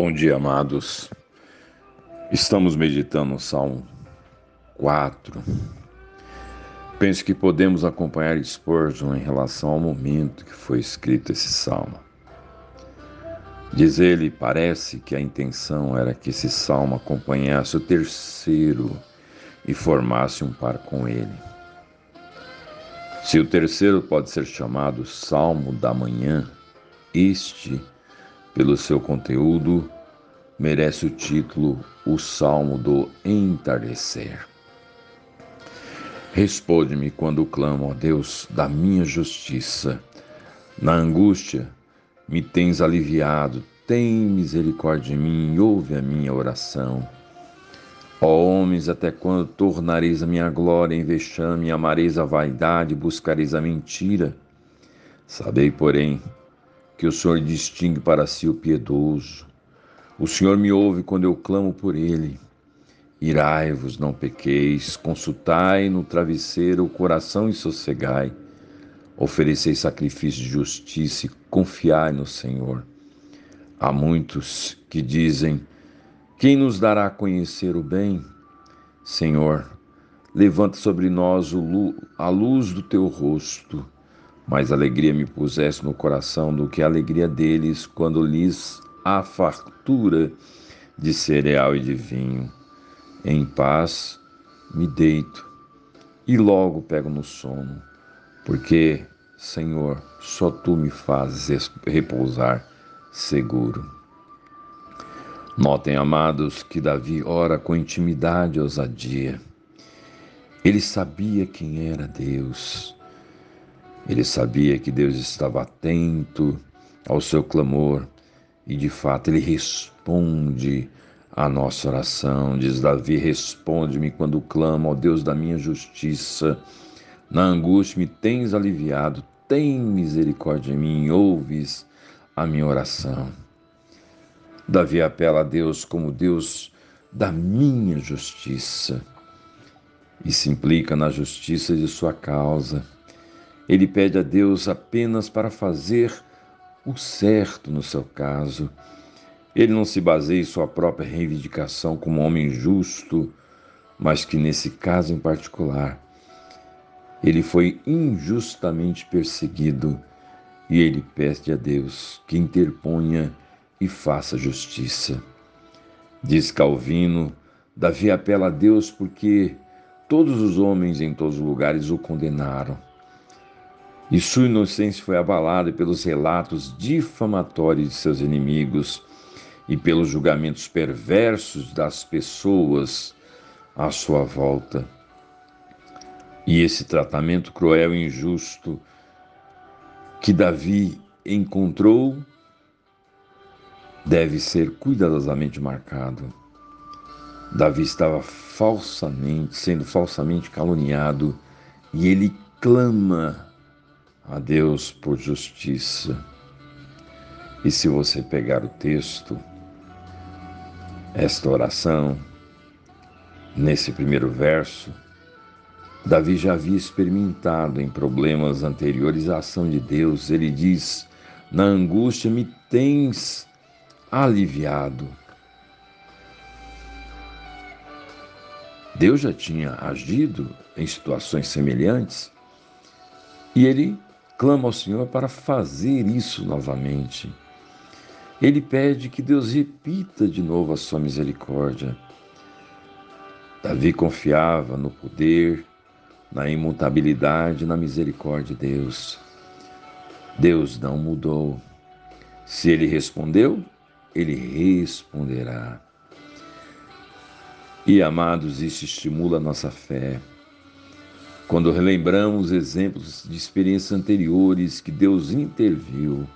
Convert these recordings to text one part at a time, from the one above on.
Bom dia, amados. Estamos meditando o Salmo 4. Penso que podemos acompanhar Spurgeon em relação ao momento que foi escrito esse salmo. Diz ele, parece que a intenção era que esse salmo acompanhasse o terceiro e formasse um par com ele. Se o terceiro pode ser chamado Salmo da Manhã, este, pelo seu conteúdo, merece o título O Salmo do Entardecer. Responde-me quando clamo, ó Deus, da minha justiça. Na angústia, me tens aliviado, tem misericórdia de mim e ouve a minha oração. Ó homens, até quando tornareis a minha glória em vexame, amareis a vaidade, buscareis a mentira? Sabei, porém, que o Senhor distingue para si o piedoso. O Senhor me ouve quando eu clamo por ele. Irai-vos, não pequeis, consultai no travesseiro o coração e sossegai. Oferecei sacrifício de justiça e confiai no Senhor. Há muitos que dizem: quem nos dará a conhecer o bem? Senhor, levanta sobre nós a luz do teu rosto. Mais alegria me pusesse no coração do que a alegria deles quando lhes há fartura de cereal e de vinho. Em paz me deito e logo pego no sono, porque, Senhor, só tu me fazes repousar seguro. Notem, amados, que Davi ora com intimidade e ousadia. Ele sabia quem era Deus. Ele sabia que Deus estava atento ao seu clamor e, de fato, ele responde à nossa oração. Diz Davi: Responde-me quando clamo, ó Deus da minha justiça. Na angústia me tens aliviado, tem misericórdia de mim, ouves a minha oração. Davi apela a Deus como Deus da minha justiça e se implica na justiça de sua causa. Ele pede a Deus apenas para fazer o certo no seu caso. Ele não se baseia em sua própria reivindicação como homem justo, mas que nesse caso em particular, ele foi injustamente perseguido e ele pede a Deus que interponha e faça justiça. Diz Calvino, Davi apela a Deus porque todos os homens em todos os lugares o condenaram. E sua inocência foi abalada pelos relatos difamatórios de seus inimigos e pelos julgamentos perversos das pessoas à sua volta. E esse tratamento cruel e injusto que Davi encontrou deve ser cuidadosamente marcado. Davi estava falsamente, sendo falsamente caluniado, e ele clama a Deus por justiça. E se você pegar o texto, esta oração, nesse primeiro verso, Davi já havia experimentado em problemas anteriores a ação de Deus. Ele diz: Na angústia me tens aliviado. Deus já tinha agido em situações semelhantes e ele clama ao Senhor para fazer isso novamente. Ele pede que Deus repita de novo a sua misericórdia. Davi confiava no poder, na imutabilidade, na misericórdia de Deus. Deus não mudou. Se ele respondeu, ele responderá. E amados, isso estimula a nossa fé. Quando relembramos exemplos de experiências anteriores que Deus interviu,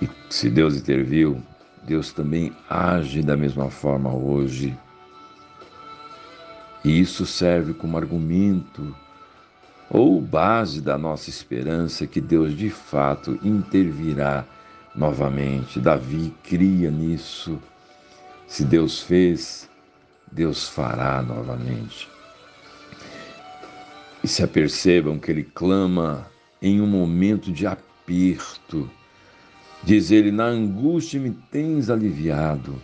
e se Deus interviu, Deus também age da mesma forma hoje. E isso serve como argumento ou base da nossa esperança que Deus de fato intervirá novamente. Davi cria nisso. Se Deus fez, Deus fará novamente. E se apercebam que ele clama em um momento de aperto, Diz ele: Na angústia me tens aliviado.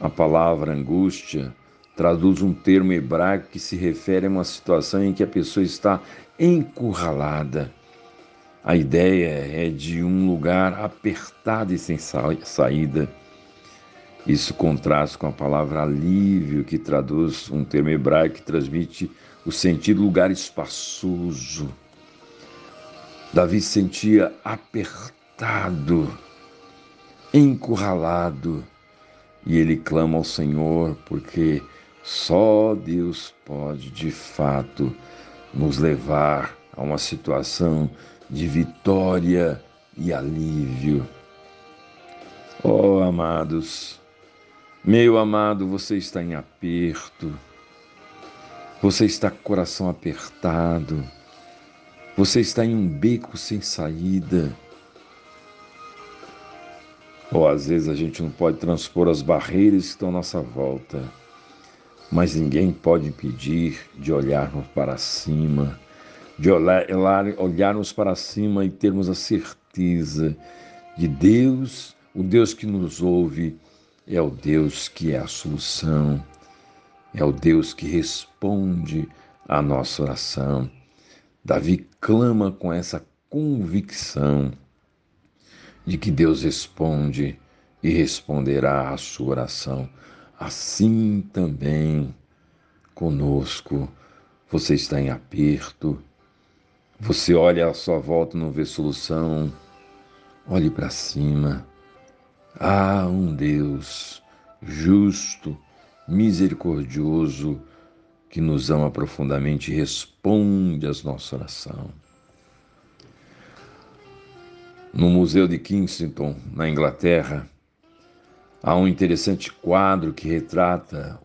A palavra angústia traduz um termo hebraico que se refere a uma situação em que a pessoa está encurralada. A ideia é de um lugar apertado e sem saída. Isso contrasta com a palavra alívio, que traduz um termo hebraico que transmite o sentido lugar espaçoso. Davi sentia apertado, encurralado, e ele clama ao Senhor porque só Deus pode de fato nos levar a uma situação de vitória e alívio. Oh, amados, meu amado, você está em aperto, você está com o coração apertado, você está em um beco sem saída. Ou às vezes a gente não pode transpor as barreiras que estão à nossa volta, mas ninguém pode impedir de olharmos para cima, de olhar, olharmos para cima e termos a certeza de Deus, o Deus que nos ouve, é o Deus que é a solução, é o Deus que responde à nossa oração. Davi clama com essa convicção de que Deus responde e responderá à sua oração. Assim também conosco. Você está em aperto, você olha à sua volta e não vê solução. Olhe para cima. Há um Deus justo, misericordioso, que nos ama profundamente e responde às nossas orações. No Museu de Kensington, na Inglaterra, há um interessante quadro que retrata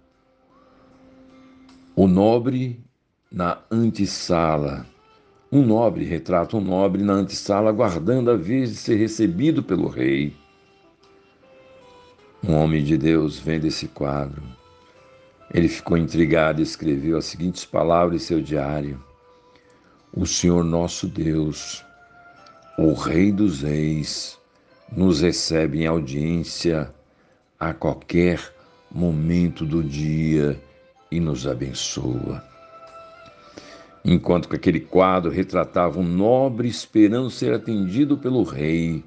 o nobre na antessala. Um nobre retrata um nobre na antessala, aguardando a vez de ser recebido pelo rei. Um homem de Deus vendo esse quadro. Ele ficou intrigado e escreveu as seguintes palavras em seu diário: O Senhor nosso Deus o Rei dos Reis nos recebe em audiência a qualquer momento do dia e nos abençoa. Enquanto que aquele quadro retratava um nobre esperando ser atendido pelo Rei,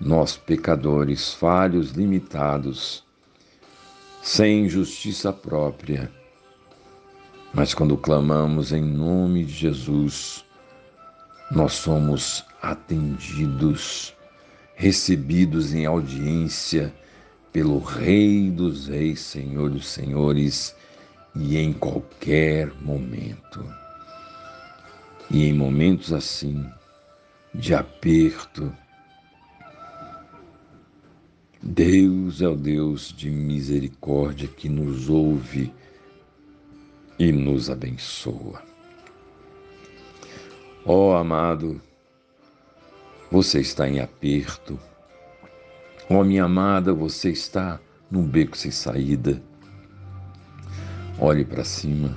nós, pecadores, falhos, limitados, sem justiça própria, mas quando clamamos em nome de Jesus, nós somos atendidos, recebidos em audiência pelo Rei dos Reis, Senhor dos Senhores, e em qualquer momento. E em momentos assim, de aperto, Deus é o Deus de misericórdia que nos ouve e nos abençoa. Ó oh, amado, você está em aperto. Ó oh, minha amada, você está num beco sem saída. Olhe para cima,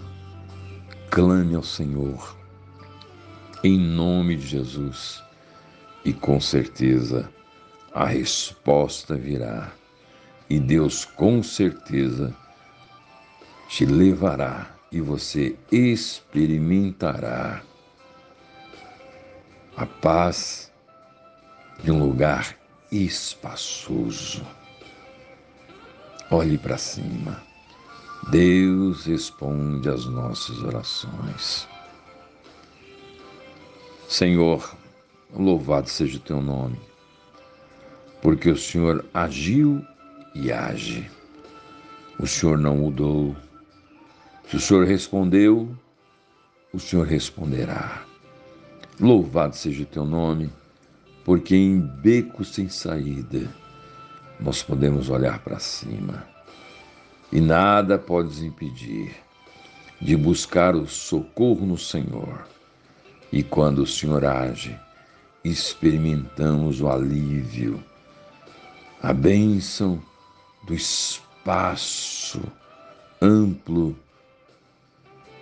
clame ao Senhor, em nome de Jesus, e com certeza a resposta virá, e Deus com certeza te levará e você experimentará a paz de um lugar espaçoso. Olhe para cima. Deus responde às nossas orações. Senhor, louvado seja o teu nome, porque o Senhor agiu e age. O Senhor não mudou. Se o Senhor respondeu, o Senhor responderá. Louvado seja o teu nome, porque em beco sem saída nós podemos olhar para cima e nada pode nos impedir de buscar o socorro no Senhor. E quando o Senhor age, experimentamos o alívio, a bênção do espaço amplo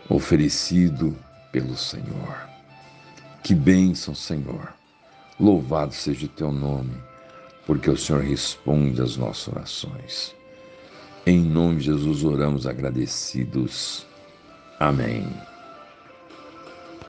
oferecido pelo Senhor. Que bênção, Senhor. Louvado seja o teu nome. porque o Senhor responde às nossas orações. Em nome de Jesus oramos agradecidos. Amém.